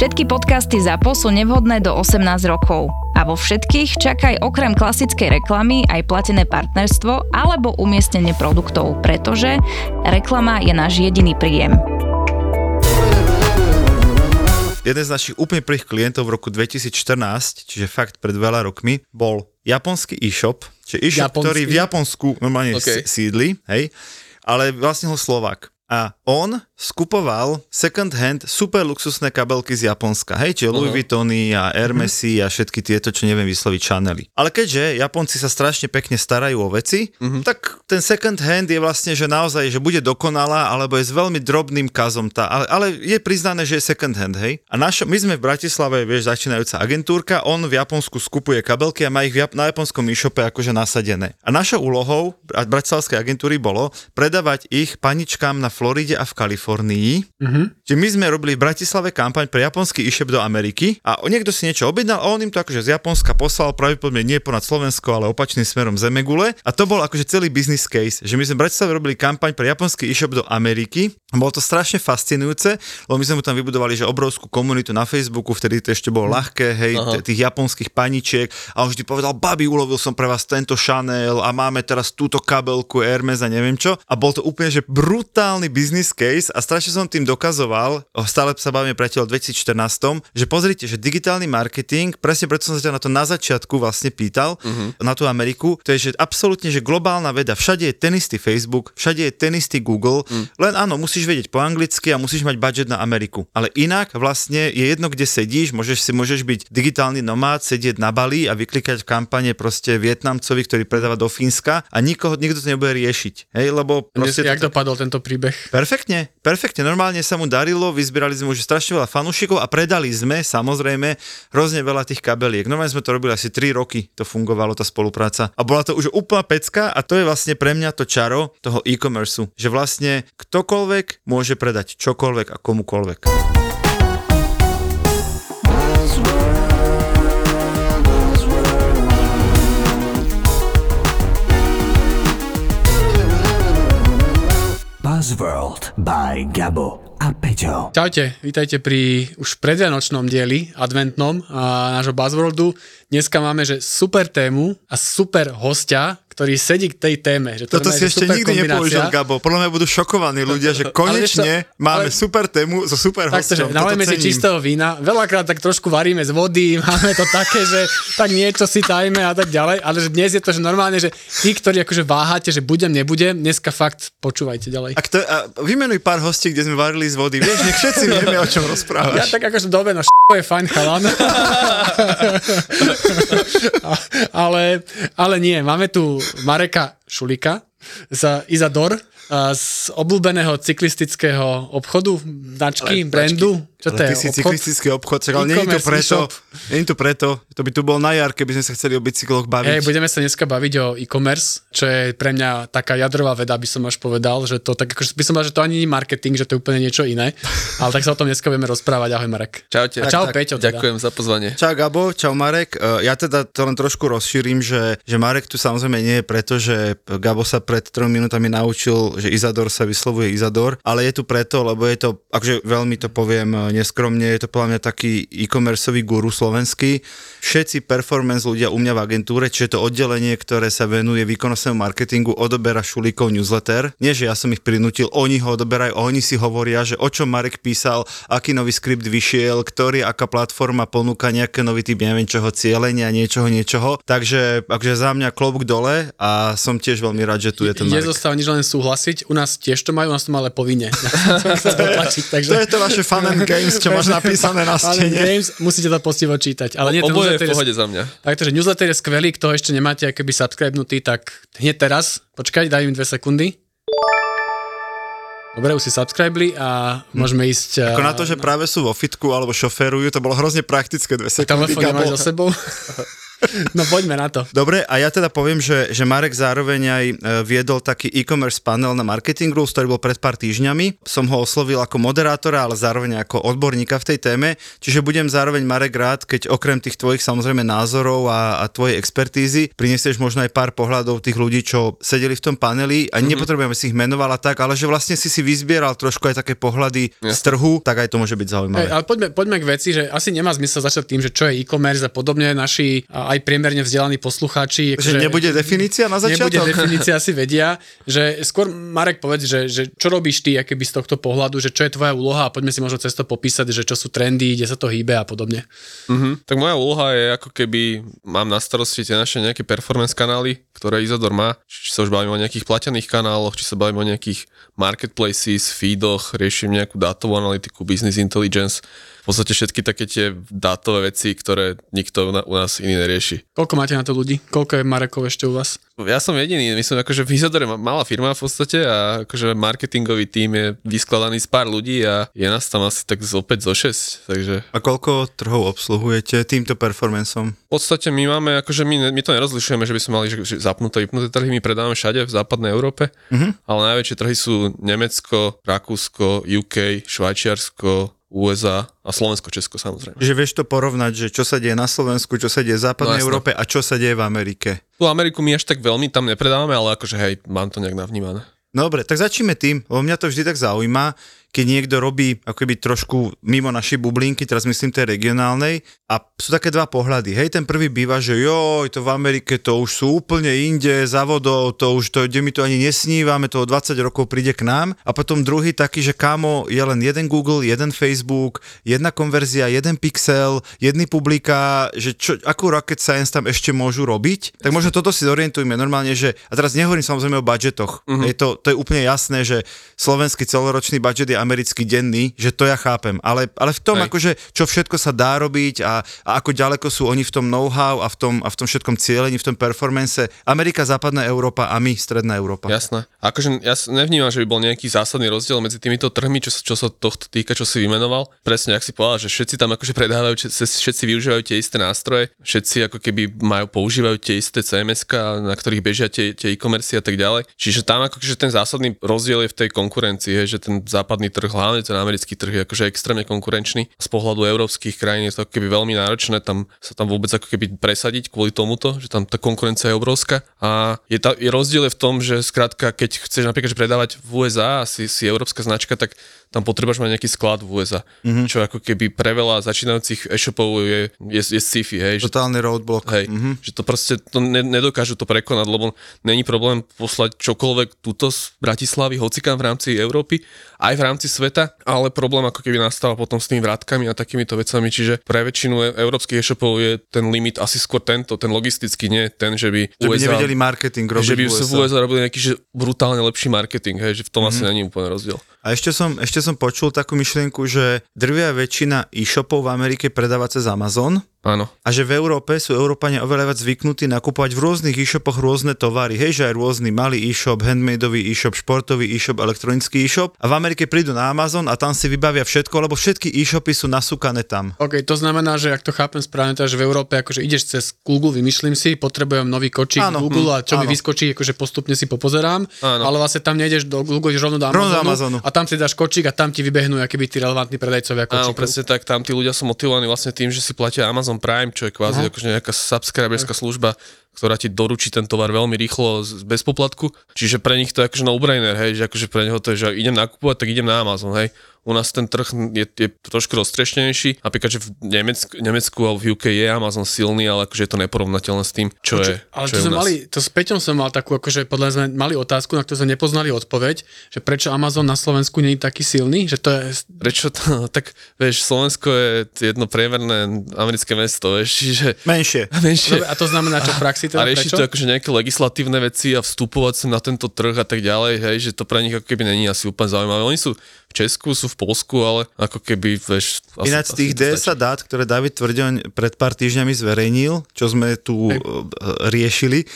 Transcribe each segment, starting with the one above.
Všetky podcasty ZAPO sú nevhodné do 18 rokov. A vo všetkých čakaj okrem klasickej reklamy aj platené partnerstvo alebo umiestnenie produktov, pretože reklama je náš jediný príjem. Jeden z našich úplne prvých klientov v roku 2014, čiže fakt pred veľa rokmi, bol japonský e-shop, čiže e-shop, Japonský? ktorý v Japonsku normálne Okay. sídli, hej, ale vlastne ho Slovák. A on skupoval second hand super luxusné kabelky z Japonska. Hej, čiže Louis Vuittony a Hermesy a všetky tieto, čo neviem vysloviť, Chanely. Ale keďže Japonci sa strašne pekne starajú o veci, tak ten second hand je vlastne, že naozaj, že bude dokonalá, alebo je s veľmi drobným kazom. Tá, ale, ale je priznané, že je second hand, hej. A našo, my sme v Bratislave, vieš, začínajúca agentúrka, on v Japonsku skupuje kabelky a má ich Jap- na japonskom e-shope akože nasadené. A našou úlohou bratislavskej agentúry bolo predávať ich paničkám na Floride a v Kalifornii. Mm-hmm. Čiže my sme robili v Bratislave kampaň pre japonský e-shop do Ameriky a niekto si niečo objednal a on im to akože z Japonska poslal pravdepodobne nie ponad Slovensko, ale opačným smerom Zemegule. A to bol akože celý business case, že my sme v Bratislave robili kampaň pre japonský e-shop do Ameriky. Bolo to strašne fascinujúce, lebo my sme mu tam vybudovali že obrovskú komunitu na Facebooku, vtedy to ešte bolo ľahké, hej, t- tých japonských paničiek a on vždy povedal, babi, ulovil som pre vás tento Chanel a máme teraz túto kabelku Hermes a neviem čo. A bol to úplne, že brutálny business case a strašne som tým dokazoval, stále sa bavíme priateľ o 2014, že pozrite, že digitálny marketing, presne preto som sa ťa na to na začiatku vlastne pýtal, uh-huh. na tú Ameriku, to je, že absolútne, že globálna veda, všade je ten istý Facebook, všade je ten istý Google, uh-huh. len áno, musíš vedieť po anglicky a musíš mať budget na Ameriku. Ale inak vlastne je jedno, kde sedíš, môžeš si môžeš byť digitálny nomád, sedieť na Bali a vyklikať v kampane proste Vietnamcovi, ktorý predáva do Fínska a nikoho, nikto to nebude riešiť. Hej, lebo proste... jak dopadol tento príbeh? Perfektne, perfektne, normálne sa mu darilo, vyzbierali sme už strašne veľa fanúšikov a predali sme samozrejme hrozne veľa tých kabeliek. Normálne sme to robili asi 3 roky, to fungovalo tá spolupráca. A bola to už úplná pecka a to je vlastne pre mňa to čaro toho e-commerceu, že vlastne ktokoľvek môže predať čokoľvek a komukoľvek. Buzzworld by Gabo a Peťo. Čaute, vítajte pri už predvianočnom dieli, adventnom a nášho Buzzworldu. Dneska máme, že super tému a super hostia, ktorý sedí k tej téme. Že to Toto si ešte nikdy nepoužil. Gabo. Podľa mňa budú šokovaní ľudia, že konečne Ale máme ale- super tému so super Takto, že hosťom. nalejme si čistého vína, veľakrát tak trošku varíme z vody, máme to také, že tak niečo si tajme a tak ďalej, ale že dnes je to, že normálne, že tí, ktorí akože váhate, že budem, nebudem, dneska fakt počúvajte ďalej. Ak to, a vymenuj pár hostí, kde sme varili z vody. Vieš, nech všetci vieme, o čom Ja rozprávaš. tak akože dobre, no je fajn chalan. Ale, ale nie, máme tu Mareka Šulika z Izador, z obľúbeného cyklistického obchodu, značky, brandu. Čo to Ale je? ty si obchod? cyklistický obchod, čak, ale nie je to preto, e-shop. nie je to preto, to by tu bol na jar, keby sme sa chceli o bicykloch baviť. Hej, budeme sa dneska baviť o e-commerce, čo je pre mňa taká jadrová veda, by som až povedal, že to tak akože by som povedal, že to ani nie je marketing, že to je úplne niečo iné. Ale tak sa o tom dneska budeme rozprávať. Ahoj Marek. Čaute. A čau tak, Peťo. Teda. Ďakujem za pozvanie. Čau Gabo, čau Marek. E, Ja teda to len trošku rozšírim, že, že Marek tu samozrejme nie je preto, že Gabo sa pred tromi minútami naučil, že Izador sa vyslovuje Izador, ale je tu preto, lebo je to, akože veľmi to poviem e, neskromne, je to podľa mňa taký e-commerceový guru slovenský. Všetci performance ľudia u mňa v agentúre, čiže to oddelenie, ktoré sa venuje výkonnostnému marketingu, odoberá Šulíkov newsletter. Nie, že ja som ich prinútil, oni ho odoberajú, oni si hovoria, že o čom Marek písal, aký nový skript vyšiel, ktorý, aká platforma ponúka nejaké nový typ, neviem čoho, cieľenia, niečoho, niečoho. Takže akože za mňa klobúk dole a som tiež veľmi rád, že tu je ten Marek. zostáva nič len súhlasiť. U nás tiež to majú, u nás to má ale povinne. Tlačiť, takže... To je to vaše fun and games, čo máš napísané na Fun stene. Games, musíte to postivo čítať. Ale nie, Oboje je v pohode za mňa. Takže newsletter je skvelý, kto ešte nemáte keby subscribenutý, tak hneď teraz, počkaj, daj mi dve sekundy. Dobre, už si subscribeli a môžeme ísť... Ako na to, že práve sú vo fitku alebo šoférujú, to bolo hrozne praktické dve Telefón sekundy. nemáš za sebou? No poďme na to. Dobre, a ja teda poviem, že, že Marek zároveň aj e, viedol taký e-commerce panel na Marketing Rules, ktorý bol pred pár týždňami. Som ho oslovil ako moderátora, ale zároveň ako odborníka v tej téme. Čiže budem zároveň Marek rád, keď okrem tých tvojich samozrejme názorov a, a tvojej expertízy prinesieš možno aj pár pohľadov tých ľudí, čo sedeli v tom paneli a mm-hmm. nepotrebujeme si ich menovala tak, ale že vlastne si si vyzbieral trošku aj také pohľady ja. z trhu, tak aj to môže byť zaujímavé. Hey, ale poďme, poďme k veci, že asi nemá zmysel začať tým, že čo je e-commerce a podobne. Naši aj priemerne vzdelaní poslucháči. Že, že nebude definícia na začiatok? Nebude definícia, si vedia. Že skôr Marek povedz, že, že čo robíš ty akéby z tohto pohľadu, že čo je tvoja úloha a poďme si možno cez to popísať, že čo sú trendy, kde sa to hýbe a podobne. Mm-hmm. Tak moja úloha je ako keby mám na starosti tie naše nejaké performance kanály, ktoré Izodor má, či sa už bavíme o nejakých platených kanáloch, či sa bavíme o nejakých marketplaces, feedoch, riešim nejakú dátovú analytiku, business intelligence, v podstate všetky také tie dátové veci, ktoré nikto u nás iný nerieši. Koľko máte na to ľudí? Koľko je Marekov ešte u vás? Ja som jediný, myslím, akože v Izodore malá firma v podstate a akože marketingový tím je vyskladaný z pár ľudí a je nás tam asi tak z opäť zo 6, takže... A koľko trhov obsluhujete týmto performanceom? V podstate my máme, akože my, my to nerozlišujeme, že by sme mali že, že zapnuté, vypnuté trhy, my predávame všade v západnej Európe, uh-huh. ale najväčšie trhy sú Nemecko, Rakúsko, UK, Švajčiarsko, USA a Slovensko, Česko samozrejme. Že vieš to porovnať, že čo sa deje na Slovensku, čo sa deje v západnej no, Európe a čo sa deje v Amerike. Tu Ameriku my až tak veľmi tam nepredávame, ale akože hej, mám to nejak navnímané. Dobre, tak začneme tým, lebo mňa to vždy tak zaujíma, keď niekto robí akoby trošku mimo našej bublinky, teraz myslím tej regionálnej, a sú také dva pohľady. Hej, ten prvý býva, že joj, to v Amerike to už sú úplne inde, závodov, to už to, kde my to ani nesnívame, to o 20 rokov príde k nám. A potom druhý taký, že kámo, je len jeden Google, jeden Facebook, jedna konverzia, jeden pixel, jedný publika, že čo, akú rocket science tam ešte môžu robiť. Tak možno toto si zorientujme normálne, že, a teraz nehovorím samozrejme o budžetoch, uh-huh. hej, to, to je úplne jasné, že slovenský celoročný budžet je americký denný, že to ja chápem, ale, ale v tom Hej. akože, čo všetko sa dá robiť a, a ako ďaleko sú oni v tom know-how a v tom, a v tom všetkom cieľení, v tom performance, Amerika, západná Európa a my, stredná Európa. Jasné. Akože ja nevnímam, že by bol nejaký zásadný rozdiel medzi týmito trhmi, čo, čo sa tohto týka, čo si vymenoval. Presne, ak si povedal, že všetci tam akože predávajú, všetci využívajú tie isté nástroje, všetci ako keby majú, používajú tie isté cms na ktorých bežia tie, tie e-commerce a tak ďalej. Čiže tam akože ten zásadný rozdiel je v tej konkurencii, že ten západný trh, hlavne ten americký trh je akože extrémne konkurenčný. Z pohľadu európskych krajín je to keby veľmi náročné tam sa tam vôbec ako keby presadiť kvôli tomuto, že tam tá konkurencia je obrovská. A je, tá, je rozdiel je v tom, že skrátka, keď chceš napríklad že predávať v USA a si, si európska značka, tak tam potrebuješ mať nejaký sklad v USA, mm-hmm. čo ako keby pre veľa začínajúcich e-shopov je, je, je sci-fi, hej. Totálny roadblock. Hej, mm-hmm. že to proste to ne, nedokážu to prekonať, lebo není problém poslať čokoľvek túto z Bratislavy, hocikam v rámci Európy, aj v rámci sveta, ale problém ako keby nastáva potom s tými vrátkami a takýmito vecami, čiže pre väčšinu e- európskych e-shopov je ten limit asi skôr tento, ten logistický, nie ten, že by že USA, by nevedeli marketing robiť Že by v USA. v USA robili nejaký že brutálne lepší marketing, hej, že v tom mm-hmm. asi není úplne rozdiel. A ešte som, ešte som počul takú myšlienku, že drvia väčšina e-shopov v Amerike predáva cez Amazon, Áno. A že v Európe sú Európania oveľa viac zvyknutí nakupovať v rôznych e-shopoch rôzne tovary. Hej, že aj rôzny malý e-shop, handmadeový e-shop, športový e-shop, elektronický e-shop. A v Amerike prídu na Amazon a tam si vybavia všetko, lebo všetky e-shopy sú nasúkané tam. OK, to znamená, že ak to chápem správne, že v Európe akože ideš cez Google, vymyslím si, potrebujem nový kočík áno, Google hm, a čo áno. mi vyskočí, akože postupne si popozerám, áno. ale vlastne tam nejdeš do Google, ideš rovno do Amazonu, rovno Amazonu a tam si dáš kočík a tam ti vybehnú aký tí relevantní predajcovia kočíkov. Áno, presne tak, tam tí ľudia sú motivovaní vlastne tým, že si platia Amazon Prime, čo je kvázi akože nejaká subscriberská služba, ktorá ti doručí ten tovar veľmi rýchlo bez poplatku. Čiže pre nich to je akože no-brainer, hej, že akože pre neho to je, že idem nakupovať, tak idem na Amazon, hej u nás ten trh je, je trošku roztrešnejší. Napríklad, že v Nemecku, Nemecku alebo v UK je Amazon silný, ale akože je to neporovnateľné s tým, čo je Ale čo to je sme mali, to s Peťom som mal takú, akože podľa sme mali otázku, na ktorú sme nepoznali odpoveď, že prečo Amazon na Slovensku nie je taký silný, že to je... Prečo to, tak vieš, Slovensko je jedno priemerné americké mesto, vieš, čiže... Menšie. Menšie. a to znamená, čo v praxi teda A rieši to akože nejaké legislatívne veci a vstupovať sa na tento trh a tak ďalej, hej, že to pre nich ako keby není asi úplne zaujímavé. Oni sú v Česku, sú v Polsku, ale ako keby, vieš... Ináč z tých DSA dát, ktoré David Tvrďoň pred pár týždňami zverejnil, čo sme tu Hej. riešili,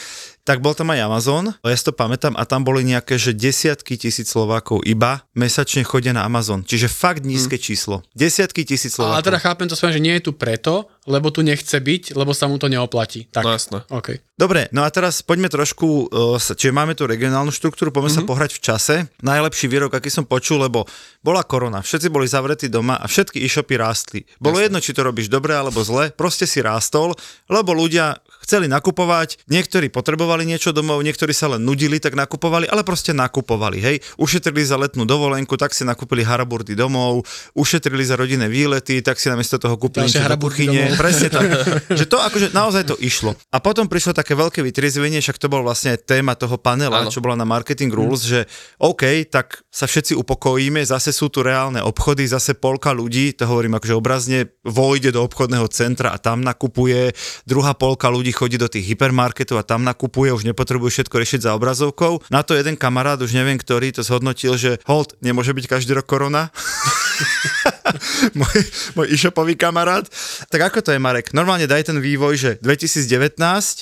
tak bol tam aj Amazon, ja si to pamätám, a tam boli nejaké, že desiatky tisíc Slovákov iba mesačne chodia na Amazon. Čiže fakt nízke hmm. číslo. Desiatky tisíc Slovákov. Ale teda chápem to svojím, že nie je tu preto, lebo tu nechce byť, lebo sa mu to neoplatí. Tak. No jasné. Okay. Dobre, no a teraz poďme trošku, uh, čiže máme tu regionálnu štruktúru, poďme mm-hmm. sa pohrať v čase. Najlepší výrok, aký som počul, lebo bola korona, všetci boli zavretí doma a všetky e-shopy rástli. Bolo Jasne. jedno, či to robíš dobre alebo zle, proste si rástol, lebo ľudia chceli nakupovať, niektorí potrebovali niečo domov, niektorí sa len nudili, tak nakupovali, ale proste nakupovali, hej. Ušetrili za letnú dovolenku, tak si nakúpili haraburdy domov, ušetrili za rodinné výlety, tak si namiesto toho kúpili niečo do kuchyne. Presne tak. že to akože naozaj to išlo. A potom prišlo také veľké vytriezvenie, však to bol vlastne téma toho panela, ano. čo bola na Marketing Rules, hmm. že OK, tak sa všetci upokojíme, zase sú tu reálne obchody, zase polka ľudí, to hovorím akože obrazne, vojde do obchodného centra a tam nakupuje, druhá polka ľudí chodí do tých hypermarketov a tam nakupuje, už nepotrebuje všetko riešiť za obrazovkou. Na to jeden kamarát, už neviem ktorý, to zhodnotil, že hold, nemôže byť každý rok korona. môj, môj e-shopový kamarát. Tak ako to je, Marek? Normálne daj ten vývoj, že 2019,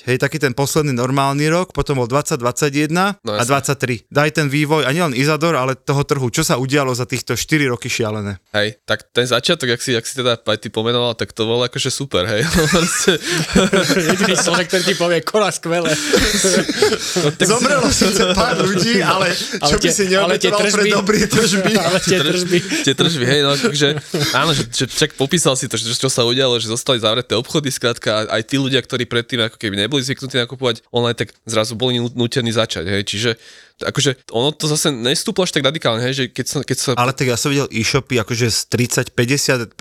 hej, taký ten posledný normálny rok, potom bol 2021 no, a 23. Daj ten vývoj, a nielen Izador, ale toho trhu. Čo sa udialo za týchto 4 roky šialené? Hej, tak ten začiatok, ak si, ak si teda aj ty pomenoval, tak to bolo akože super, hej. Jediný človek, ktorý ti povie, kola skvelé. No, Zomrelo síce pár ľudí, ale, ale čo tie, by si neobetoval pre dobrý tržby. Ale tie tržby. Tie tržby, hej, no, že, áno, že, že čak popísal si to, že čo sa udialo, že zostali zavreté obchody, skrátka aj tí ľudia, ktorí predtým ako keby neboli zvyknutí nakupovať online, tak zrazu boli nutení začať, hej, čiže akože ono to zase nestúplo až tak radikálne, hej, že keď sa, keď sa... Ale tak ja som videl e-shopy akože s 30-50%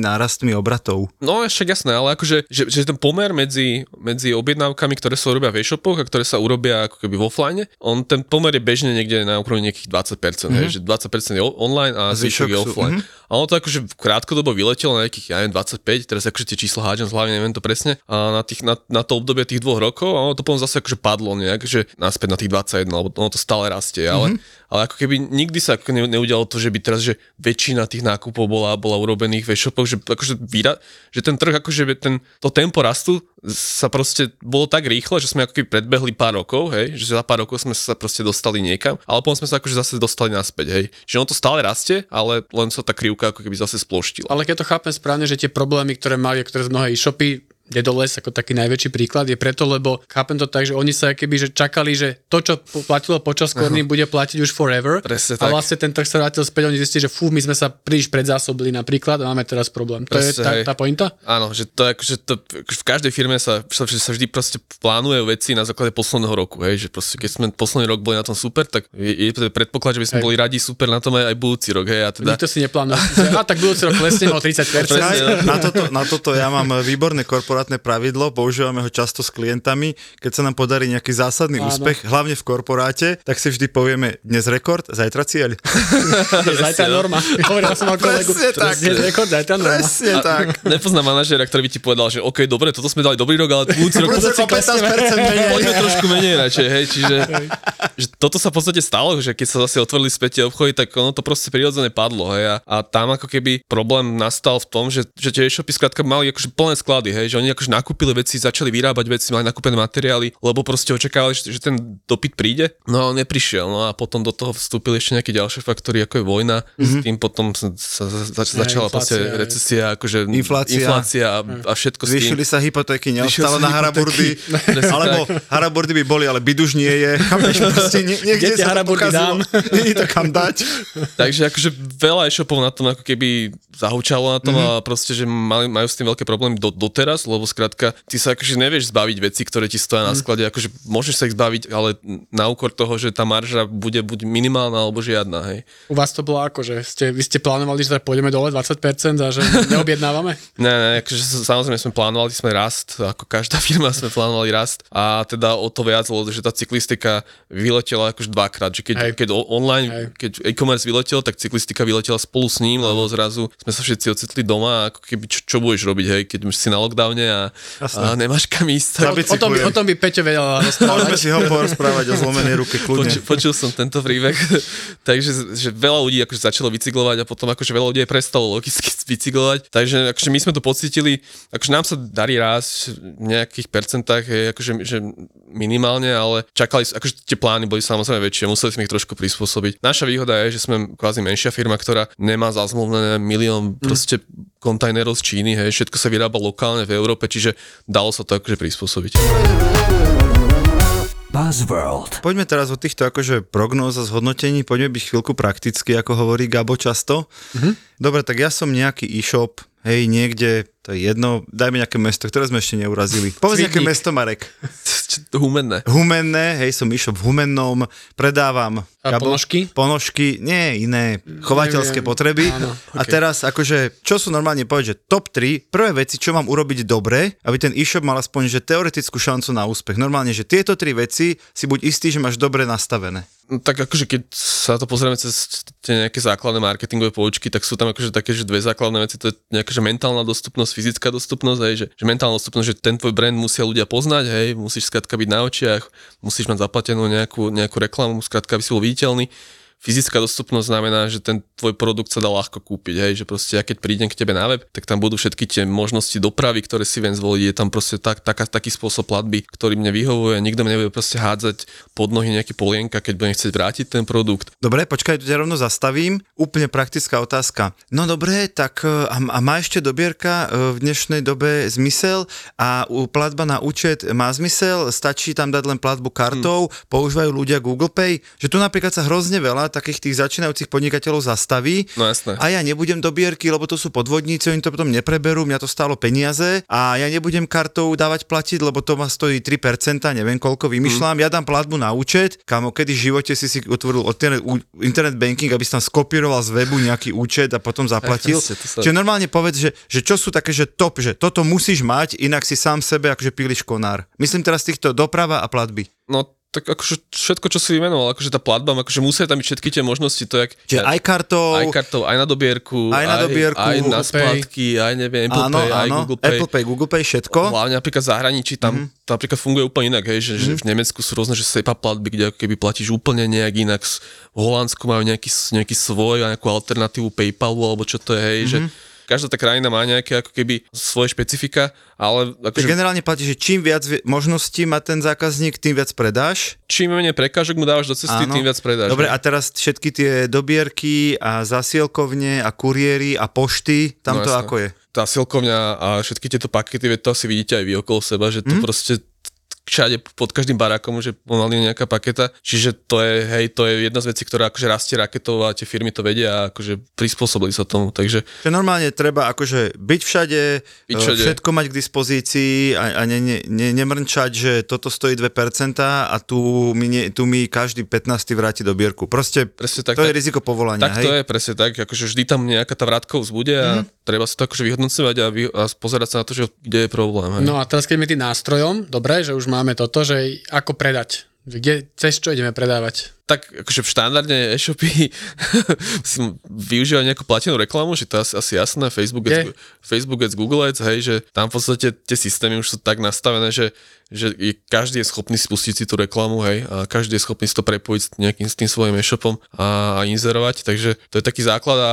nárastmi obratov. No však jasné, ale akože, že, že ten pomer medzi, medzi objednávkami, ktoré sa urobia v e-shopoch a ktoré sa urobia ako keby v offline, on ten pomer je bežne niekde na úrovni nejakých 20%, mm-hmm. hej, mhm. že 20% je online a zvyšok je offline. Mm-hmm. A ono to akože krátkodobo vyletelo na nejakých, ja neviem, 25, teraz akože tie čísla hádžem z hlavy, neviem to presne, a na, tých, na, na to obdobie tých dvoch rokov a ono to potom zase akože padlo nejak, že naspäť na tých 21, alebo ono to stále rastie, ale, mm-hmm. ale ako keby nikdy sa ako ne, neudialo to, že by teraz, že väčšina tých nákupov bola, bola urobených v e-shopoch, že akože výra, že ten trh, akože ten, to tempo rastu sa proste bolo tak rýchle, že sme ako keby predbehli pár rokov, hej, že za pár rokov sme sa proste dostali niekam, ale potom sme sa akože zase dostali naspäť, hej. Že ono to stále rastie, ale len sa tá krivka ako keby zase sploštila. Ale keď to chápem správne, že tie problémy, ktoré mali, ktoré z mnohé e-shopy, Dedoles ako taký najväčší príklad je preto, lebo chápem to tak, že oni sa keby že čakali, že to, čo platilo počas korny, bude platiť už forever. Presne a vlastne ten trh sa vrátil späť, oni zistili, že fú, my sme sa príliš predzásobili napríklad a máme teraz problém. To Presne, je tá, tá pointa? Áno, že to je že to, v každej firme sa, že sa vždy proste plánuje veci na základe posledného roku, hej, že proste keď sme posledný rok boli na tom super, tak je, je predpoklad, že by sme hej. boli radi super na tom aj, aj budúci rok, hej. A teda... Nikto si neplánuje. a tak budúci rok klesne o 30%. Presne, na, toto, na toto ja mám výborné korporátne korporátne pravidlo, používame ho často s klientami, keď sa nám podarí nejaký zásadný Áno. úspech, hlavne v korporáte, tak si vždy povieme dnes rekord, zajtra cieľ. zajtra norma. Hovoril som kolegu. tak. Dnes rekord, zajtra norma. Presne tak. Nepoznám manažera, ktorý by ti povedal, že OK, dobre, toto sme dali dobrý rok, ale budúci rok... Budúci 15% menej. Poďme trošku menej radšej, hej, čiže že toto sa v podstate stalo, že keď sa zase otvorili späť tie obchody, tak ono to proste prirodzene padlo, hej, a, a tam ako keby problém nastal v tom, že, že tie e-shopy skrátka mali akože plné sklady, hej, že oni akože nakúpili veci, začali vyrábať veci, mali nakúpené materiály, lebo proste očakávali, že, že ten dopyt príde, no ale neprišiel. No a potom do toho vstúpili ešte nejaké ďalšie faktory, ako je vojna, mm-hmm. s tým potom sa, sa, sa začala ja, proste recesia, akože inflácia, inflácia a, a všetko s tým. Zvýšili sa hypotéky, neostalo na haraburdy, alebo haraburdy by boli, ale byt už nie je. Chápeš, proste nie, niekde sa haraburdy dám. Nie je to kam dať. Takže akože veľa e-shopov na tom ako keby zahučalo na tom mm-hmm. a proste, že mali, majú s tým veľké problémy do, doteraz, lebo skrátka, ty sa akože nevieš zbaviť veci, ktoré ti stoja mm. na mhm. sklade, akože môžeš sa ich zbaviť, ale na úkor toho, že tá marža bude buď minimálna alebo žiadna, hej. U vás to bolo ako, že ste, vy ste plánovali, že pôjdeme dole 20% a že neobjednávame? ne, ne, akože samozrejme sme plánovali sme rast, ako každá firma sme plánovali rast a teda o to viac, lebo že tá cyklistika vyletela akože dvakrát, že keď, keď online, hej. keď e-commerce vyletel, tak cyklistika vyletela spolu s ním, lebo zrazu sme sa všetci ocitli doma a ako keby čo, čo budeš robiť, hej, keď si na lockdowne a a, a nemáš kam ísť. O, o, tom, by- o tom by Peťo vedel rozprávať. Môžeme si ho porozprávať o zlomenej ruke kľudne. Počul, počul som tento príbeh, takže že veľa ľudí akože začalo bicyklovať a potom akože veľa ľudí aj prestalo logicky bicyklovať, takže akože my sme to pocítili, akože nám sa darí rásť v nejakých percentách, je akože že minimálne, ale čakali, akože tie plány boli samozrejme väčšie, museli sme ich trošku prispôsobiť. Naša výhoda je, že sme kvázi menšia firma, ktorá nemá zazmluvnené milión Mm. Kontajnerov z Číny, hej, všetko sa vyrába lokálne v Európe, čiže dalo sa to akože prispôsobiť. Buzzworld. Poďme teraz od týchto akože prognóz a zhodnotení, poďme byť chvíľku prakticky, ako hovorí Gabo často. Dobre, tak ja som nejaký e-shop, hej, niekde, to je jedno, dajme nejaké mesto, ktoré sme ešte neurazili. Povedz nejaké mesto, Marek. Humenné. Humenné, hej, som e-shop v Humennom, predávam A ponožky? Ponožky, nie, iné, chovateľské Neviem. potreby. Áno, A okej. teraz akože, čo sú normálne povedať, že top 3, prvé veci, čo mám urobiť dobre, aby ten e-shop mal aspoň, že teoretickú šancu na úspech. Normálne, že tieto tri veci si buď istý, že máš dobre nastavené. Tak akože keď sa to pozrieme cez tie nejaké základné marketingové poučky, tak sú tam akože také, že dve základné veci, to je nejaká že mentálna dostupnosť, fyzická dostupnosť, hej, že, že mentálna dostupnosť, že ten tvoj brand musia ľudia poznať, hej, musíš skrátka byť na očiach, musíš mať zaplatenú nejakú, nejakú reklamu, skrátka aby si bol viditeľný. Fyzická dostupnosť znamená, že ten tvoj produkt sa dá ľahko kúpiť, hej, že proste ja keď prídem k tebe na web, tak tam budú všetky tie možnosti dopravy, ktoré si viem zvoliť, je tam proste tak, taká, taký spôsob platby, ktorý mne vyhovuje, nikto mi nebude proste hádzať pod nohy nejaký polienka, keď budem chcieť vrátiť ten produkt. Dobre, počkaj, tu ťa rovno zastavím. Úplne praktická otázka. No dobre, tak e, a, a má ešte dobierka e, v dnešnej dobe zmysel a platba na účet má zmysel? Stačí tam dať len platbu kartou? Hm. Používajú ľudia Google Pay? Že tu napríklad sa hrozne veľa takých tých začínajúcich podnikateľov zastaví. No jasné. A ja nebudem dobierky, lebo to sú podvodníci, oni to potom nepreberú, mňa to stálo peniaze a ja nebudem kartou dávať platiť, lebo to ma stojí 3%, neviem koľko vymýšľam. Mhm. Ja dám platbu na účet, kamo, kedy v živote si si otvoril internet, internet banking, aby si tam skopíroval z webu nejaký účet a potom zaplatil. Sa- Čiže normálne povedz, že, že čo sú také, že top, že toto musíš mať, inak si sám sebe akože píliš konár. Myslím teraz týchto doprava a platby. No tak akože všetko, čo si vymenoval, akože tá platba, akože musia tam byť všetky tie možnosti, to jak... Čiže aj kartou, aj kartou, aj na dobierku, Aj na dobierku, aj na Google Pay. splátky, aj neviem, Apple áno, Pay, aj áno, Google Pay. Apple Pay, Google Pay, všetko. Hlavne napríklad v zahraničí, tam Mhm. to napríklad funguje úplne inak, hej, že, že v Nemecku sú rôzne, že SEPA platby, kde ako keby platíš úplne nejak inak, s- v Holandsku majú nejaký, nejaký svoj a nejakú alternatívu PayPalu, alebo čo to je, hej, že Mhm. Každá tá krajina má nejaké ako keby svoje špecifika, ale Že akože generálne platí, že čím viac možností má ten zákazník, tým viac predáš. čím menej prekážok mu dávaš do cesty, Áno. tým viac predáš. Dobre, hej. a teraz všetky tie dobierky a zasielkovne a kuriéry a pošty, tam No to jasné. ako je? tá silkovňa a všetky tieto pakety, veď to asi vidíte aj vy okolo seba, že to mm. proste všade pod každým barákom že pomaly nejaká paketa. Čiže to je, hej, to je jedna z vecí, ktorá akože rastie raketovo a tie firmy to vedia a akože prispôsobili sa tomu. Takže Že normálne treba akože byť všade, Byť všade. všetko mať k dispozícii a, a ne, ne, ne, nemrnčať, že toto stojí 2% a tu mi, ne, tu mi každý 15 vráti dobierku. Proste presne tak. to je tak, riziko povolania, tak hej? to je presne tak, akože vždy tam nejaká tá vrátkov vzbude a Mhm. Treba si to akože vyhodnocovať a, vy, a pozerať sa na to, že kde je problém. Hej. No a teraz keď ideme tým nástrojom, dobre, že už máme toto, že ako predať. Že Kde, cez čo ideme predávať? tak akože v štandardne e-shopy si využívajú nejakú platenú reklamu, že to je asi, asi jasné, Facebook ads, Facebook ads, Google ads, hej, že tam v podstate tie systémy už sú tak nastavené, že, že je, každý je schopný spustiť si tú reklamu, hej, a každý je schopný si to prepojiť s nejakým s tým svojim e-shopom a, a inzerovať, takže to je taký základ a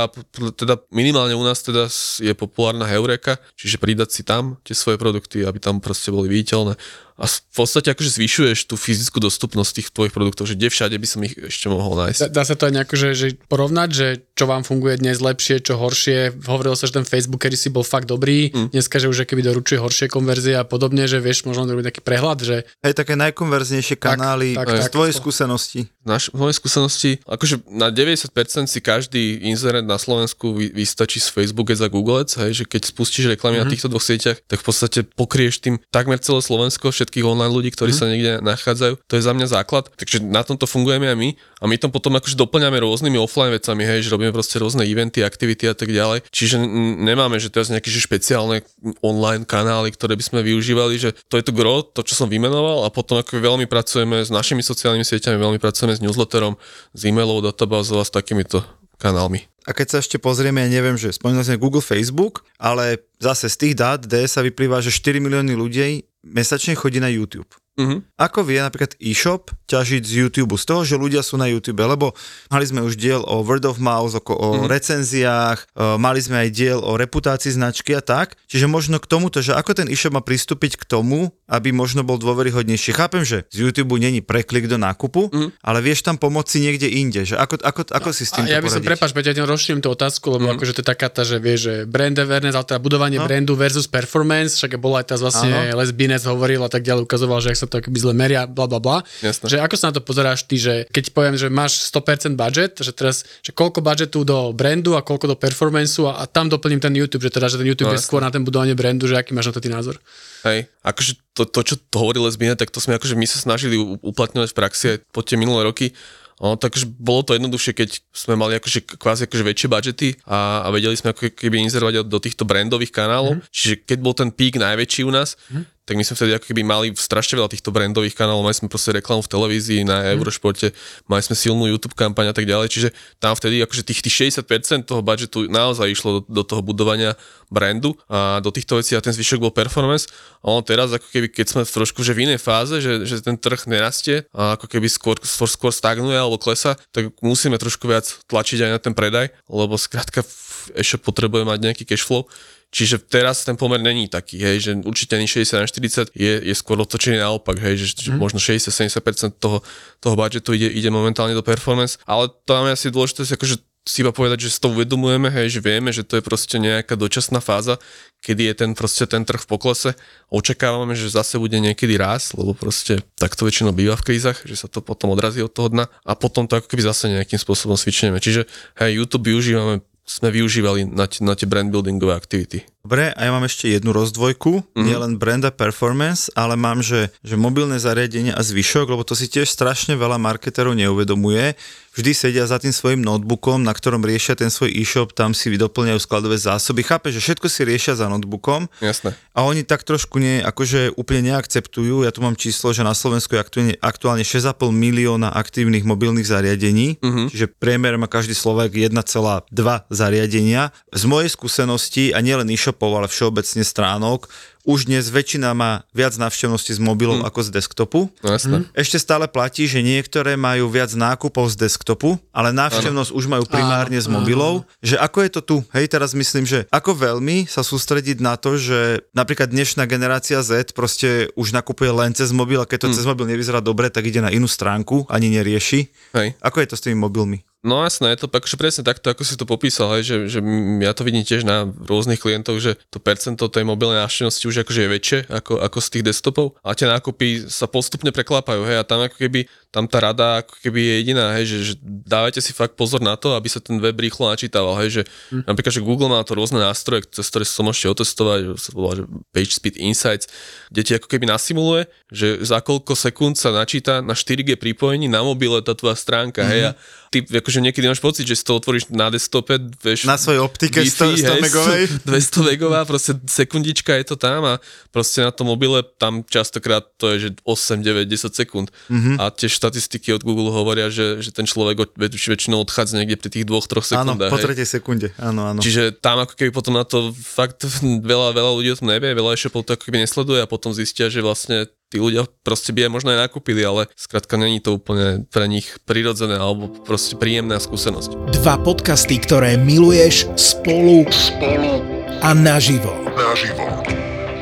teda minimálne u nás teda je populárna Heureka, čiže pridať si tam tie svoje produkty, aby tam proste boli viditeľné a v podstate akože zvyšuješ tú fyzickú dostupnosť tých tvojich produktov, že kde všade by som ich ešte mohol nájsť. Dá, dá sa to aj nejako, že, že porovnať, že čo vám funguje dnes lepšie, čo horšie. Hovorilo sa, že ten Facebook, kedy si bol fakt dobrý, mm. dneska, že už keby doručuje horšie konverzie a podobne, že vieš, možno robiť taký prehľad, že Hej, také najkonverznejšie kanály tak, z tak. tvojej skúsenosti. Naš, v mojej skúsenosti, akože na 90% si každý inzerent na Slovensku vy, vystačí z Facebook Ads a Google Ads, hej, že keď spustíš reklamy mm-hmm. na týchto dvoch sieťach, tak v podstate pokrieš tým takmer celé Slovensko, všetkých online ľudí, ktorí mm-hmm. sa niekde nachádzajú. To je za mňa základ. Takže na tomto fungujeme aj my a my to potom akože doplňame rôznymi offline vecami, hej, že robíme proste rôzne eventy, aktivity a tak ďalej. Čiže nemáme, že teraz nejaké že špeciálne online kanály, ktoré by sme využívali, že to je to gro, to, čo som vymenoval a potom ako veľmi pracujeme s našimi sociálnymi sieťami, veľmi pracujeme s newsletterom, s e-mailovou databázou a s takýmito kanálmi. A keď sa ešte pozrieme, ja neviem, že spomínal sme Google, Facebook, ale zase z tých dát DS sa vyplýva, že 4 milióny ľudí mesačne chodí na YouTube. Mhm. Ako vie napríklad e-shop ťažiť z YouTube, z toho, že ľudia sú na YouTube, lebo mali sme už diel o word of mouth, o, o Mhm. recenziách, e, mali sme aj diel o reputácii značky a tak, čiže možno k tomuto, že ako ten e-shop má pristúpiť k tomu, aby možno bol dôveryhodnejší. Chápem, že z YouTube není preklik do nákupu, Mhm. ale vieš tam pomôcť niekde inde, že ako, ako, ako si s tým A ja by som, prepáč, Peťa, ja rozšírim tú otázku, lebo Mhm. akože to je taká tá, že vieš, že brand awareness, ale teda budovanie No. brandu versus performance, však bol aj teraz vlastne. Les Bines hovoril a tak ďalej, ukazoval, že ak sa to akoby zle meria, bla bla bla. Že ako sa na to pozeráš ty, že keď poviem, že máš 100% budget, že teraz, že koľko budžetu do brandu a koľko do performanceu a, a tam doplním ten YouTube, že teda, že ten YouTube No, je skôr na ten budovanie brandu, že aký máš na to ty názor? Hej, akože to, to čo to hovorí Lesbine, tak to sme akože my sa snažili uplatňovať v praxi aj po tie minulé roky. No, takže bolo to jednoduchšie, keď sme mali akože kvázi akože väčšie budžety a, a vedeli sme ako keby inzerovať do týchto brandových kanálov. Mm. Čiže keď bol ten pík najväčší u nás, mm. Tak my sme vtedy ako keby mali strašne veľa týchto brandových kanálov, mali sme proste reklamu v televízii, na Eurošporte, mali sme silnú YouTube kampaň a tak ďalej, čiže tam vtedy akože tých, tých 60% toho budžetu naozaj išlo do, do toho budovania brandu a do týchto vecí a ten zvyšok bol performance. A ono teraz ako keby, keď sme v trošku že v inej fáze, že, že ten trh nerastie a ako keby skôr, skôr, skôr stagnuje alebo klesa, tak musíme trošku viac tlačiť aj na ten predaj, lebo skrátka v e-shop potrebuje mať nejaký cash flow. Čiže teraz ten pomer není taký, hej, že určite ani 60 na 40 je, je skôr otočený naopak, hej, že, že možno 60-70% toho, toho budžetu ide, ide momentálne do performance, ale tam je asi dôležité akože si iba povedať, že si to uvedomujeme, hej, že vieme, že to je proste nejaká dočasná fáza, kedy je ten proste ten trh v poklese. Očakávame, že zase bude niekedy raz, lebo proste takto väčšinou býva v krízach, že sa to potom odrazí od toho dna a potom to ako keby zase nejakým spôsobom svičneme. Čiže hej, YouTube využívame sme využívali na, na tie brand buildingové aktivity. Dobre, a ja mám ešte jednu rozdvojku, mm-hmm. nielen brand a performance, ale mám, že, že mobilné zariadenie a zvyšok, lebo to si tiež strašne veľa marketerov neuvedomuje. Vždy sedia za tým svojim notebookom, na ktorom riešia ten svoj e-shop, tam si doplňajú skladové zásoby. Chápe, že všetko si riešia za notebookom Jasné. a oni tak trošku nie, akože úplne neakceptujú. Ja tu mám číslo, že na Slovensku je aktuálne, aktuálne 6,5 milióna aktívnych mobilných zariadení, Mhm. čiže priemer má každý Slovak 1,2 zariadenia. Z mojej skúsenosti, a nielen e-shopov, ale všeobecne stránok, už dnes väčšina má viac návštevnosti z mobilov ako z desktopu. No jasné. Ešte stále platí, že niektoré majú viac nákupov z desktopu, ale návštevnosť už majú primárne z mobilov. Že ako je to tu? Hej, teraz myslím, že ako veľmi sa sústrediť na to, že napríklad dnešná generácia Z proste už nakupuje len cez mobil a keď to cez mobil nevyzerá dobre, tak ide na inú stránku, ani nerieši. Hej. Ako je to s tými mobilmi? No jasné, je to akože presne takto, ako si to popísal, hej, že, že ja to vidím tiež na rôznych klientov, že to percento tej mobilnej návštevnosti už akože je väčšie ako, ako z tých desktopov a tie nákupy sa postupne preklápajú, hej, a tam ako keby, tam tá rada ako keby je jediná, hej, že, že dávajte si fakt pozor na to, aby sa ten web rýchlo načítaval, hej, že hm. napríklad, že Google má to rôzne nástroje, cez ktoré sa môžete otestovať, že sa volá, že Page Speed Insights, kde ti ako keby nasimuluje, že za koľko sekúnd sa načíta na 4G pripojení na mobile tá tvoja stránka, mm-hmm. hej, a ty akože niekedy máš pocit, že si to otvoríš na desktope, vieš, Na svojej optike 100 100 hej, megovej? 200 megová, proste sekundička je to tam a proste na tom mobile tam častokrát to je, že 8, 9, 10 sekúnd. Mhm. Mm-hmm. A tie štatistiky od Google hovoria, že, že ten človek väč- väčšinou odchádza niekde pri tých 2-3 Áno, sekundách. po hej. tretej sekunde. Áno, áno. Čiže tam ako keby potom na to fakt veľa, veľa ľudí o tom nevie, veľa e-shopov to ako keby nesleduje a potom zistia, že vlastne tí ľudia proste by aj možno aj nakúpili, ale skrátka není to úplne pre nich prirodzené alebo proste príjemná skúsenosť. Dva podcasty, ktoré miluješ spolu, spolu a naživo. naživo.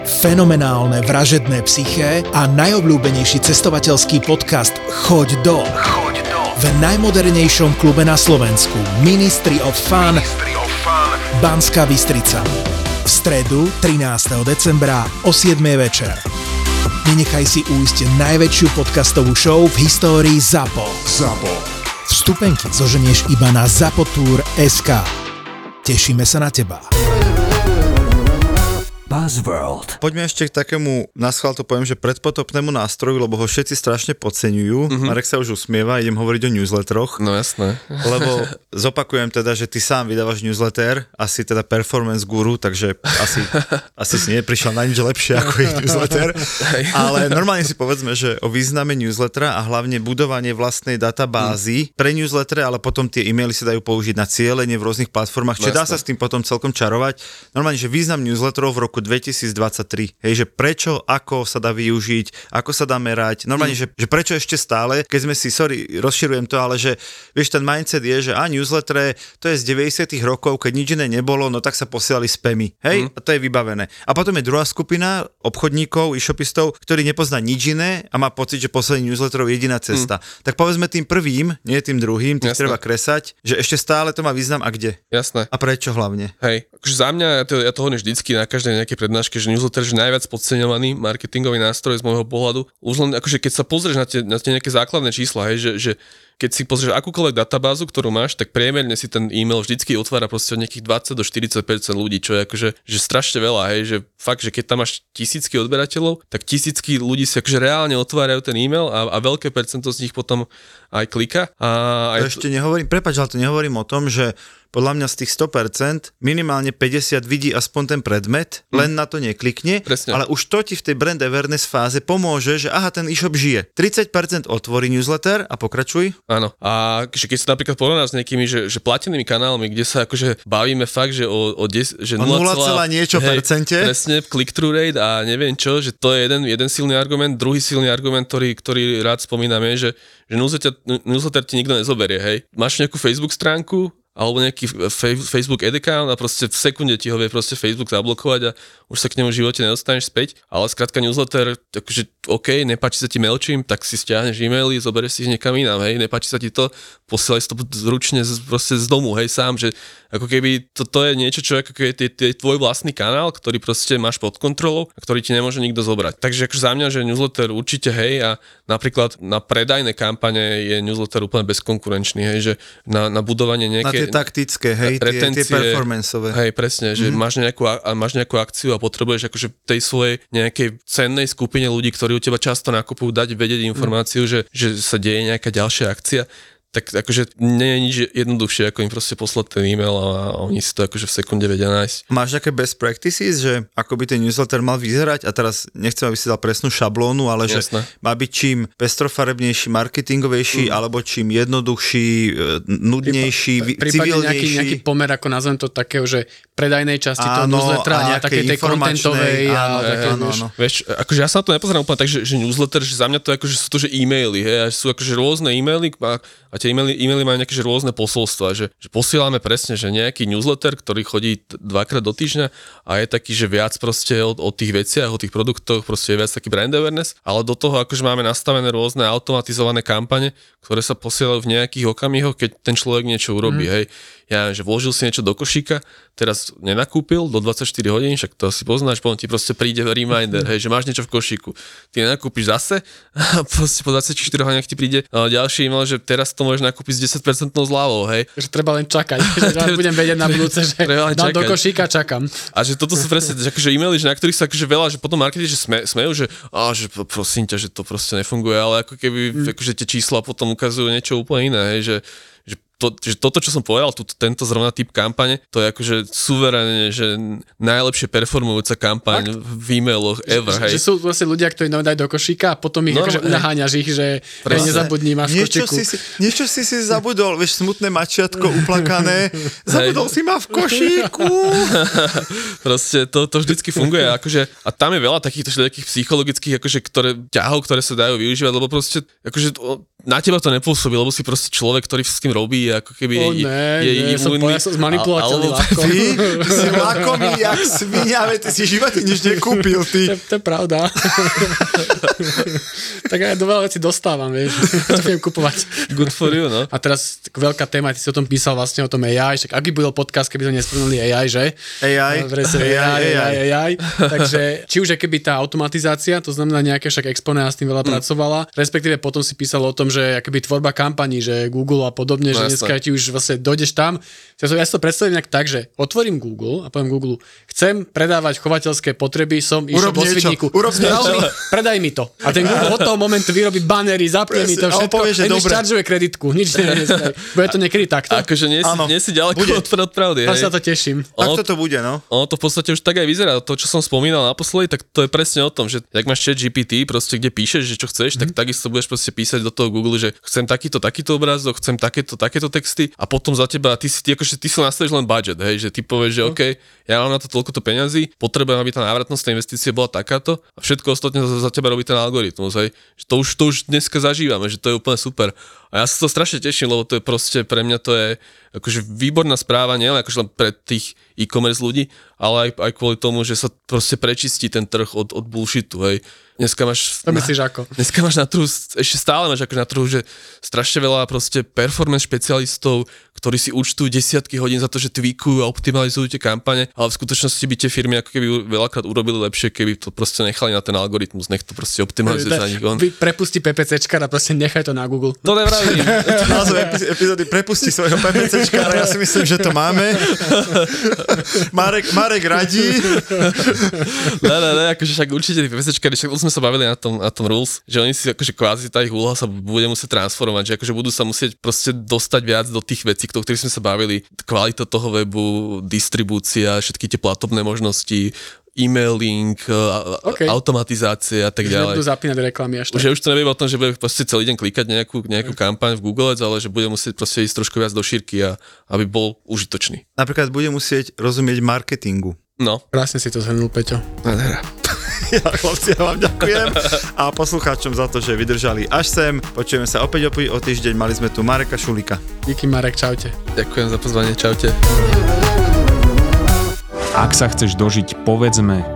Fenomenálne vražedné psyché a najobľúbenejší cestovateľský podcast Choď do. Choď do V najmodernejšom klube na Slovensku Ministry of Fun Ministry of Fun Banská Bystrica. V stredu 13. decembra o 7. večer. Nenechaj si újsť najväčšiu podcastovú show v histórii ZAPO. ZAPO Vstupenky zoženieš iba na zapotur.sk. Tešíme sa na teba. Buzzworld. Poďme ešte k takému, na schvál to poviem, že predpotopnému nástroju, lebo ho všetci strašne podceňujú. Mm-hmm. Marek sa už usmieva, idem hovoriť o newsletteroch. No jasné. Lebo zopakujem teda, že ty sám vydávaš newsletter, asi teda performance guru, takže asi, asi si neprišiel na nič lepšie ako ich newsletter. Ale normálne si povedzme, že o význame newslettera a hlavne budovanie vlastnej databázy pre newslettere, ale potom tie e-maily sa dajú použiť na cieľenie v rôznych platformách, čiže dá Jasné. sa s tým potom celkom čarovať. Normálne, že význam newsletterov v roku 2023, hej, že prečo, ako sa dá využiť, ako sa dá merať, normálne, že, že prečo ešte stále, keď sme si, sorry, rozširujem to, ale že vieš, ten mindset je, že a newsletter, to je z 90 rokov, keď nič iné nebolo, no tak sa posielali spamy, hej, a to je vybavené. A potom je druhá skupina obchodníkov, e-shopistov, ktorí nepozná nič iné a má pocit, že posledný newsletterov je jediná cesta. Tak povedzme tým prvým, nie tým druhým, Jasné. treba kresať, že ešte stále to má význam a kde. Jasné. A prečo hlavne? Hej, akože za mňa, ja to, ja to hovorím vždycky na každej nejakej prednáške, že newsletter je najviac podceňovaný marketingový nástroj z môjho pohľadu. Už len akože keď sa pozrieš na tie, na tie nejaké základné čísla, hej, že, že keď si pozrieš akúkoľvek databázu, ktorú máš, tak priemerne si ten e-mail vždycky otvára proste od nejakých 20 do 40 ľudí, čo je akože že strašne veľa, hej, že fakt, že keď tam máš tisícky odberateľov, tak tisícky ľudí si akože reálne otvárajú ten e-mail a, a veľké percento z nich potom aj klika. A To aj ešte nehovorím, prepač, ale to nehovorím o tom, že podľa mňa z tých 100% minimálne 50 vidí aspoň ten predmet, len na to neklikne. Presne. ale už to ti v tej brand awareness fáze pomôže, že aha, ten e-shop žije. 30% otvorí newsletter a pokračuj. Áno. A keď sa napríklad porovná s nejakými, že, že platenými kanálmi, kde sa akože bavíme fakt, že o, o, des, že O 0, 0, niečo percente. Presne, click-through rate a neviem čo, že to je jeden, jeden silný argument. Druhý silný argument, ktorý, ktorý rád spomínam je, že, že newsletter, newsletter ti nikto nezoberie, hej. Máš nejakú Facebook stránku, alebo nejaký Facebook account a proste v sekunde ti ho vie proste Facebook zablokovať a už sa k nemu v živote nedostaneš späť. Ale skrátka newsletter, takže OK, nepáči sa ti MailChimp, tak si stiahneš e-maily, zoberieš si ich niekam inám, hej, nepáči sa ti to, posielaj si to zručne z, proste z domu, hej, sám, že ako keby to, to je niečo, čo ako keby je, je tvoj vlastný kanál, ktorý proste máš pod kontrolou a ktorý ti nemôže nikto zobrať. Takže akože za mňa, že newsletter určite hej a napríklad na predajné kampane je newsletter úplne bezkonkurenčný, hej, že na, na budovanie nejaké... tie taktické, hej, tie, tie performanceové. Hej, presne, že mm-hmm. máš, nejakú, a máš nejakú akciu a potrebuješ akože tej svojej nejakej cennej skupine ľudí, ktorí u teba často nakupujú, dať vedieť informáciu, mm. že, že sa deje nejaká ďalšia akcia tak akože nie je nič jednoduchšie, ako im proste poslať ten e-mail a oni si to akože v sekunde vedia nájsť. Máš nejaké best practices, že ako by ten newsletter mal vyzerať a teraz nechcem, aby si dal presnú šablónu, ale že Jasné. má byť čím pestrofarebnejší, marketingovejší, mm. alebo čím jednoduchší, e, nudnejší, vi- Prípadne nejaký, civilnejší. nejaký pomer, ako nazvem to takého, že predajnej časti toho Áno, newslettera a a, takej tej contentovej a áno, také, áno, vieš, áno. Vieš, akože ja sa na to nepozerám úplne tak, že, že newsletter, že za mňa to akože sú to, že e-maily, hej, a sú akože rôzne e-maily a, a tie e-maily, e-maily majú nejaké že rôzne posolstva, že, že posielame presne, že nejaký newsletter, ktorý chodí dvakrát do týždňa a je taký, že viac proste o, o tých veciach, o tých produktoch, proste je viac taký brand awareness, ale do toho akože máme nastavené rôzne automatizované kampane, ktoré sa posielajú v nejakých okamihoch, keď ten človek niečo urobí, mm. hej. Ja že vložil si niečo do košíka, teraz nenakúpil do 24 hodín, však to si poznáš, potom ti proste príde reminder, hej, že máš niečo v košíku. Ty nenakúpiš zase a proste po 24 hodinách ti príde ďalší e-mail, že teraz to môžeš nakúpiť s 10% zľavou, hej. že treba len čakať. že budem vedieť na budúce, že dám do košíka, čakám. A že toto sú presne že akože e-maily, že na ktorých sa akože veľa, že potom marketi, že sme, smejú, že, á, že prosím ťa, že to proste nefunguje, ale ako keby mm. akože tie čísla potom ukazujú niečo úplne iné, hej, že, že, to, že toto, čo som povedal, tu, tento zrovna typ kampane, to je akože suverénne, že najlepšie performujúca kampaň v e-mailoch ever, Že, hej. že sú vlastne ľudia, ktorí nám dajú do košíka a potom ich No, akože hej. naháňaš ich, že hej, nezabudni, máš v Niečo košíku. si, si, niečo si si zabudol, vieš, smutné mačiatko uplakané. Zabudol si ma v košíku. Proste to, to vždycky funguje. Akože, a tam je veľa takýchto všelijakých psychologických akože, ktoré, ťahov, ktoré sa dajú využívať, lebo proste akože, na teba to nepôsobí, lebo si proste človek, ktorý s tým robí, ako keby O, je, ne, je, ne, imunný. ja som zmanipulovateľný. Ty, ty si lakomý jak svinia, ty si živote nič nekúpil, To, ty. je- to je pravda. tak ja do veľa vecí dostávam, vieš. To viem kupovať. Good for you, no. A teraz tak veľká téma, ty si o tom písal vlastne o tom AI, však aký byl podcast, keby sme nespomenuli AI, že? AI, No, presne, AI, AI, AI, Takže či už je keby tá automatizácia, to znamená nejaké však Expone a s tým veľa Mm. pracovala, respektíve potom si písal o tom, že akože akoby tvorba kampaní, že Google a podobne, No že dneska ti už vlastne dojdeš tam. Ja si- ja si to predstavím nejak tak, že otvorím Google a poviem Google, chcem predávať chovateľské potreby, som išiel niečo, Svidníku. urob mi, predaj mi to. A ten Google od toho momentu vyrobí banery, zapne mi to všetko. povie, že dobre. kreditku, nič nie, Bude to niekedy takto. Akože nie si, Áno, nie si ďaleko bude. od, od pravdy. Ja sa to teším. Tak Ono- toto bude, no. Ono to v podstate už tak aj vyzerá. To, čo som spomínal naposledy, tak to je presne o tom, že ak máš chat GPT, proste kde píšeš, že čo chceš, Mhm. tak takisto budeš proste písať do toho Google, že chcem takýto, takýto obrázok, chcem takéto, takéto texty a potom za teba, ty si, ty, akože, ty si nastavíš len budget, hej, že ty povieš, že OK, ja mám na to toľko peňazí, potrebujem, aby tá návratnosť tej investície bola takáto a všetko ostatné za, za teba robí ten algoritmus, hej. Že to už, to už dneska zažívame, že to je úplne super. A ja sa to strašne teším, lebo to je proste, pre mňa to je akože výborná správa, nielen akože len pre tých e-commerce ľudí, ale aj, aj kvôli tomu, že sa proste prečistí ten trh od, od bullshitu, hej. Dneska máš... To myslíš ako? Dneska máš na trhu, ešte stále máš akože na trhu, že strašne veľa proste performance špecialistov, ktorí si účtujú desiatky hodín za to, že tweakujú a optimalizujú tie kampane, ale v skutočnosti by tie firmy ako keby veľakrát urobili lepšie, keby to proste nechali na ten algoritmus, nech to proste optimalizuje za nich on. Prepusti PPCčka a proste nechaj to na Google. To nevravím. Názov epi- epizódy prepusti svojho PPCčkára, ja si myslím, že to máme. Marek, Marek radí. ne, ne, ne, akože však určite tí PPCčkári, však to sme sa bavili na tom, na tom Rules, že oni si akože kvázi tá ich úloha sa bude musieť transformovať, že akože budú sa musieť proste dostať viac do tých vecí, o ktorých sme sa bavili, kvalita toho webu, distribúcia, všetky tie platobné možnosti, e-mailing, a- a- OK. automatizácia a tak Že nebudú ďalej. zapínať reklamy až tak. Že už to nebude o tom, že bude proste celý deň klikať nejakú, nejakú kampaň v Google, Ads, ale že bude musieť proste ísť trošku viac do šírky a aby bol užitočný. Napríklad bude musieť rozumieť marketingu. No. Krásne si to zhrnul, Peťo. Ja, chlapci, ja vám ďakujem a poslucháčom za to, že vydržali až sem. Počujeme sa opäť opäť o týždeň. Mali sme tu Mareka Šulika. Díky Marek, čaute. Ďakujem za pozvanie, čaute. Ak sa chceš dožiť povedzme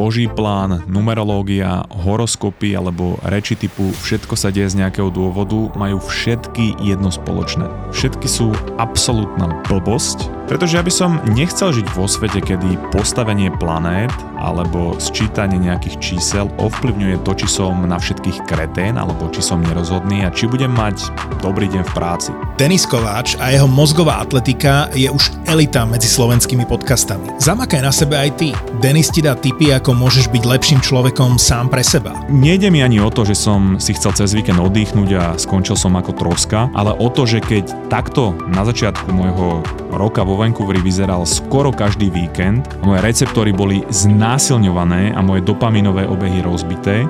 boží plán, numerológia, horoskopy alebo reči typu všetko sa deje z nejakého dôvodu majú všetky jedno spoločné. Všetky sú absolútna blbosť, pretože ja by som nechcel žiť vo svete, kedy postavenie planét alebo sčítanie nejakých čísel ovplyvňuje to, či som na všetkých kretén alebo či som nerozhodný a či budem mať dobrý deň v práci. Denis Kováč a jeho mozgová atletika je už elita medzi slovenskými podcastami. Zamakaj na sebe aj ty. Denis ti dá tipy, ako môžeš byť lepším človekom sám pre seba. Nejde mi ani o to, že som si chcel cez víkend oddychnúť a skončil som ako troska, ale o to, že keď takto na začiatku môjho roka vo Vancouveri vyzeral skoro každý víkend, moje receptory boli znásilňované a moje dopaminové obehy rozbité,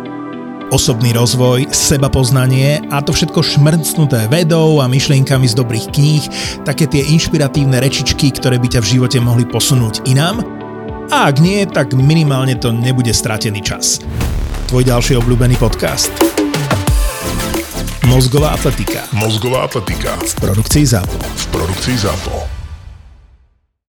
Osobný rozvoj, seba poznanie a to všetko šmrcnuté vedou a myšlienkami z dobrých kníh, také tie inšpiratívne rečičky, ktoré by ťa v živote mohli posunúť inám. A ak nie, tak minimálne to nebude stratený čas. Tvoj ďalší obľúbený podcast. Mozgová atletika Mozgová atletika v produkcii ZAPO. v produkcii ZAPO.